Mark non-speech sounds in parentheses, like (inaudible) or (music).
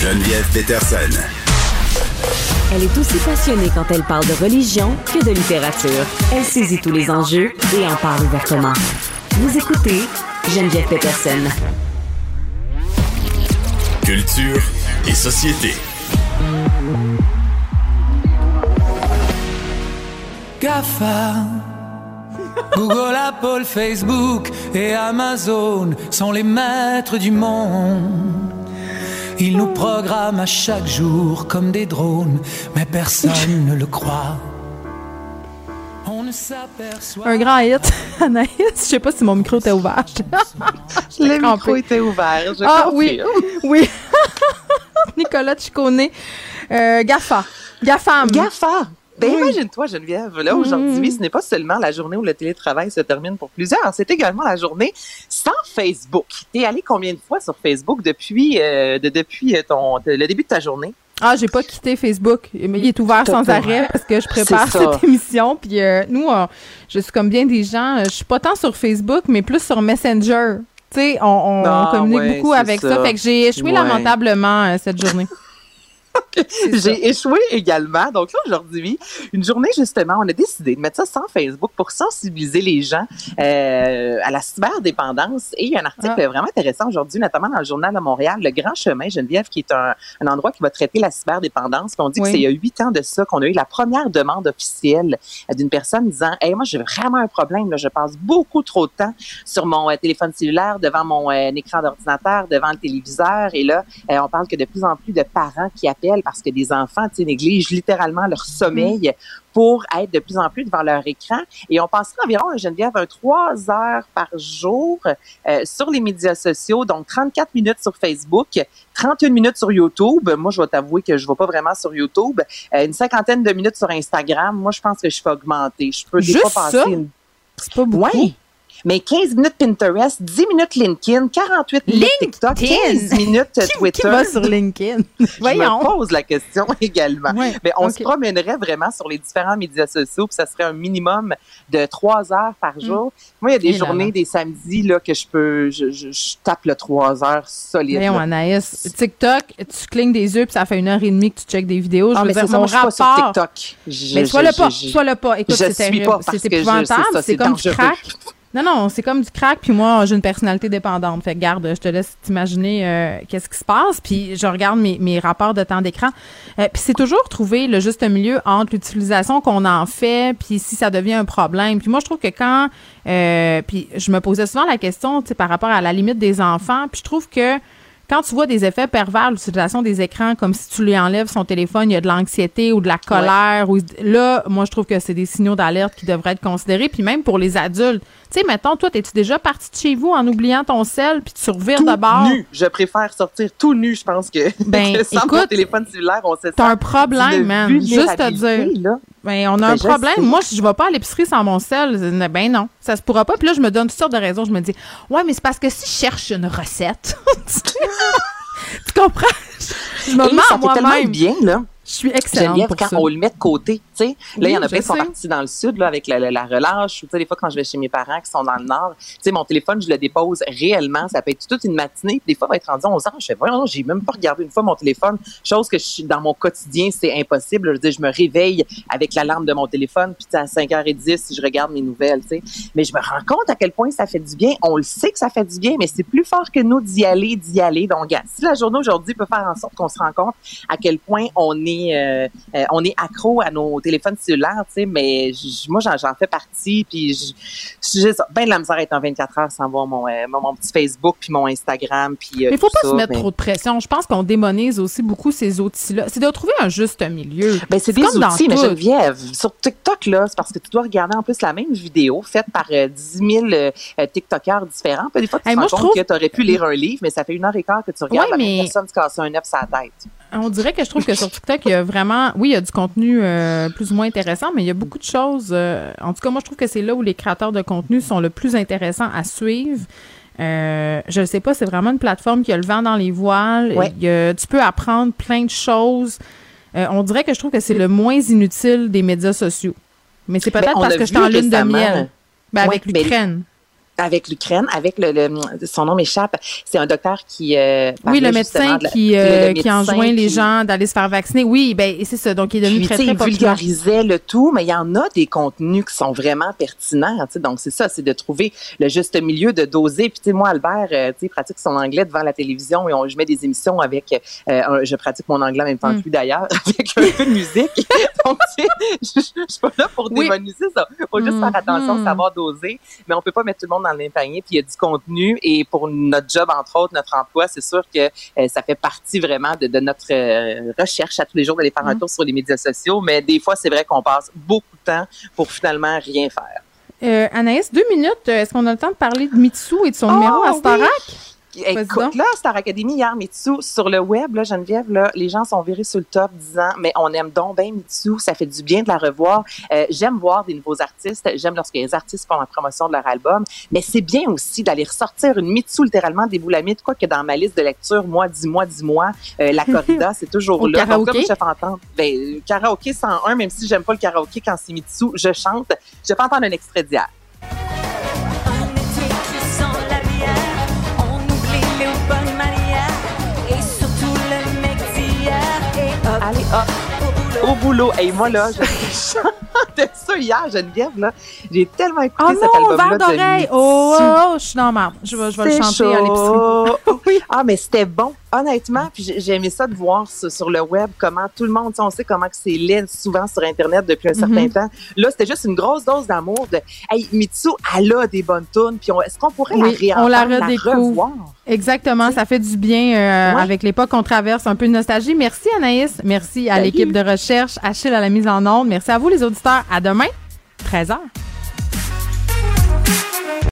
Geneviève Peterson. Elle est aussi passionnée quand elle parle de religion que de littérature. Elle saisit tous les enjeux et en parle ouvertement. Vous écoutez Geneviève Peterson. Culture et société. GAFA. (laughs) Google, Apple, Facebook et Amazon sont les maîtres du monde. Ils nous programment à chaque jour comme des drones, mais personne ne le croit. On ne s'aperçoit Un grand hit, (laughs) Anaïs. Je sais pas si mon micro était ouvert. (laughs) Le micro était ouvert, je Ah confirme. (laughs) oui, oui. Nicolas Chicone. Euh, GAFA. GAFAM. GAFA! Ben Oui. imagine-toi, Geneviève, là, aujourd'hui, ce n'est pas seulement la journée où le télétravail se termine pour plusieurs, c'est également la journée sans Facebook. T'es allé combien de fois sur Facebook depuis, euh, de, depuis euh, ton, de- le début de ta journée? Ah, j'ai pas quitté Facebook, mais il est ouvert sans arrêt parce que je prépare cette émission. Puis euh, nous, je suis comme bien des gens, je suis pas tant sur Facebook, mais plus sur Messenger. Tu sais, on, on Ah, communique ouais, beaucoup avec ça. ça. Fait que j'ai échoué Ouais. lamentablement euh, cette journée. J'ai échoué également. Donc là, aujourd'hui, une journée, justement, on a décidé de mettre ça sans Facebook pour sensibiliser les gens euh, à la cyberdépendance. Et il y a un article Ah. vraiment intéressant aujourd'hui, notamment dans le Journal de Montréal, Le Grand Chemin, Geneviève, qui est un, un endroit qui va traiter la cyberdépendance. On dit Oui. que c'est il y a huit ans de ça qu'on a eu la première demande officielle euh, d'une personne disant Hey, moi, j'ai vraiment un problème. Là, je passe beaucoup trop de temps sur mon euh, téléphone cellulaire, devant mon euh, écran d'ordinateur, devant le téléviseur. Et là, on parle que de plus en plus de parents qui appellent parce que des enfants négligent littéralement leur sommeil pour être de plus en plus devant leur écran. Et on passerait environ, Geneviève, un trois heures par jour euh, sur les médias sociaux, donc 34 minutes sur Facebook, 31 minutes sur YouTube. Moi, je vais t'avouer que je ne vais pas vraiment sur YouTube. Euh, une cinquantaine de minutes sur Instagram. Moi, je pense que je fais augmenter. Je peux des Juste fois ça? passer une C'est pas beaucoup. Ouais. Mais 15 minutes Pinterest, 10 minutes LinkedIn, 48 minutes TikTok, 15 minutes Twitter. Qui va sur LinkedIn? (laughs) Je (laughs) Voyons. me pose la question (laughs) également. Mais on se promènerait vraiment sur les différents médias sociaux, puis ça serait un minimum de trois heures par jour. Moi, il y a des journées, des samedis là que je peux, je, je, je tape le trois heures solide. Voyons. Anaïs. TikTok, tu clignes des yeux puis ça fait une heure et demie que tu checkes des vidéos. Je Ah, veux mais dire, ça, mon je pas sur. TikTok. Je- Mais je- sois le je- pas, je- sois le pas. Écoute, je c'est suis terrible. C'est je- épouvantable. c'est comme du dangereux. Non, non, c'est comme du crack. Puis moi, j'ai une personnalité dépendante. Fait que garde, je te laisse t'imaginer euh, qu'est-ce qui se passe. Puis je regarde mes, mes rapports de temps d'écran. Euh, puis c'est toujours trouver le juste milieu entre l'utilisation qu'on en fait, puis si ça devient un problème. Puis moi, je trouve que quand... euh, puis je me posais souvent la question, tu sais, par rapport à la limite des enfants. Puis je trouve que quand tu vois des effets pervers l'utilisation des écrans, comme si tu lui enlèves son téléphone, il y a de l'anxiété ou de la colère, ou là, moi, je trouve que c'est des signaux d'alerte qui devraient être considérés. Puis même pour les adultes, tu sais, mettons, toi, es-tu déjà parti de chez vous en oubliant ton sel, puis tu revires tout de bord? nu. Je préfère sortir tout nu, je pense que, Ben, (laughs) que sans mon écoute, téléphone cellulaire, on sent T'as un problème, man. Juste te dire. là. Ben, on a Ben, un problème. sais. Moi, si je vais pas à l'épicerie sans mon sel, ben non, ça se pourra pas. Puis là, je me donne toutes sortes de raisons. Je me dis, ouais, mais c'est parce que si je cherche une recette, (laughs) tu comprends? Je me mens moi-même. bien, là. Je suis excellente Geneviève, pour quand ça. on le met de côté, tu sais, là, il y en a plein qui sont partis dans le sud, là, avec la, la, la relâche, tu sais, des fois, quand je vais chez mes parents qui sont dans le nord, tu sais, mon téléphone, je le dépose réellement, ça peut être toute une matinée, puis des fois, il va être rendu 11 ans, je fais, voyons, j'ai même pas regardé une fois mon téléphone, chose que je suis dans mon quotidien, c'est impossible, je veux dire, je me réveille avec l'alarme de mon téléphone, puis à 5h10, je regarde mes nouvelles, tu sais, mais je me rends compte à quel point ça fait du bien, on le sait que ça fait du bien, mais c'est plus fort que nous d'y aller, d'y aller, donc, si la journée aujourd'hui peut faire en sorte qu'on se rend compte à quel point on est, euh, euh, on est accro à nos téléphones cellulaires, tu sais, mais moi, j'en, fais partie, puis j- j'ai bien de la misère à être en 24 heures sans voir mon, euh, mon, mon petit Facebook, puis mon Instagram, puis Mais il faut pas se mettre mais- trop de pression. Je pense qu'on démonise aussi beaucoup ces outils-là. C'est de trouver un juste milieu. Ben, c'est des comme dans outils, mais tout. Geneviève, sur TikTok, là, c'est parce que tu dois regarder en plus la même vidéo faite par euh, 10 000 euh, euh, TikTokers différents. Puis des fois, tu Hey, te moi, rends je compte trouve- que tu aurais pu lire un livre, mais ça fait une heure et quart que tu regardes Ouais, la même mais- personne se casser un œuf sur la tête. On dirait que je trouve que sur TikTok, il y a vraiment, oui, il y a du contenu euh, plus ou moins intéressant, mais il y a beaucoup de choses. euh, en tout cas, moi, je trouve que c'est là où les créateurs de contenu sont le plus intéressants à suivre. Euh, je ne sais pas, c'est vraiment une plateforme qui a le vent dans les voiles. Ouais. Il y a- tu peux apprendre plein de choses. On dirait que je trouve que c'est le moins inutile des médias sociaux. Mais c'est peut-être Ben, on parce que je suis en lune de miel. Ben, avec Ouais, ben, l'Ukraine. Avec l'Ukraine, avec le, le, son nom m'échappe. C'est un docteur qui euh, oui le médecin la- qui le- le euh, qui médecin enjoint les qui- gens d'aller se faire vacciner. Oui, ben c'est ça. Donc il est devenu Puis, très très il populaire. vulgarisait le tout, mais il y en a des contenus qui sont vraiment pertinents. tu sais. Donc, c'est ça, c'est de trouver le juste milieu, de doser. Puis, tu sais, moi, Albert, euh, tu sais, pratique son anglais devant la télévision et on, je mets des émissions avec, euh, un- je pratique mon anglais en même temps Mm. que lui d'ailleurs, (laughs) avec un peu de musique. (laughs) Donc, je, je, suis pas là pour démoniser ça. faut juste faire attention, Mhm. savoir doser. Mais on peut pas mettre tout le monde dans le même panier. Puis, il y a du contenu. Et pour notre job, entre autres, notre emploi, c'est sûr que euh, ça fait partie vraiment de, de notre euh, recherche à tous les jours d'aller faire un Mm. tour sur les médias sociaux. Mais des fois, c'est vrai qu'on passe beaucoup de temps pour finalement rien faire. Euh, Anaïs, deux minutes. Est-ce qu'on a le temps de parler de Mitsu et de son Ah, numéro à oui. Écoute, donc. là, Star Academy, hier, Mitsu, sur le web, là, Geneviève, là, les gens sont virés sur le top disant, mais on aime donc bien Mitsu, ça fait du bien de la revoir. Euh, j'aime voir des nouveaux artistes, j'aime lorsque les artistes font la promotion de leur album, mais c'est bien aussi d'aller ressortir une Mitsu littéralement des boulamites, quoi que dans ma liste de lecture, moi, dis-moi, dis-moi, euh, la (laughs) corrida, c'est toujours là. Donc, karaoké? comme je fais entendre, ben, euh, karaoké 101, même si j'aime pas le karaoké quand c'est Mitsu, je chante. Je fais entendre un extrait d'hier. Allez, hop, au boulot. Et moi, là, je (laughs) ça hier, Geneviève, là? J'ai tellement écouté Oh cet non, album-là. verre d'oreille. Oh, oh, oh, je suis ma. Je vais, je vais le chanter à l'épicerie. chaud. (laughs) Ah, mais c'était bon, honnêtement. Puis j'ai aimé ça de voir sur, sur le web comment tout le monde, on sait comment que c'est laid souvent sur Internet depuis un certain Mhm. temps. Là, c'était juste une grosse dose d'amour de, hey, Mitsu, elle a des bonnes tunes. Puis on- est-ce qu'on pourrait Oui, la on la la redécouvre. revoir? Exactement, ça fait du bien euh, Ouais. avec l'époque qu'on traverse, un peu de nostalgie. Merci Anaïs, merci à Salut. l'équipe de recherche, Achille à la mise en onde, merci à vous les auditeurs. À demain, 13h.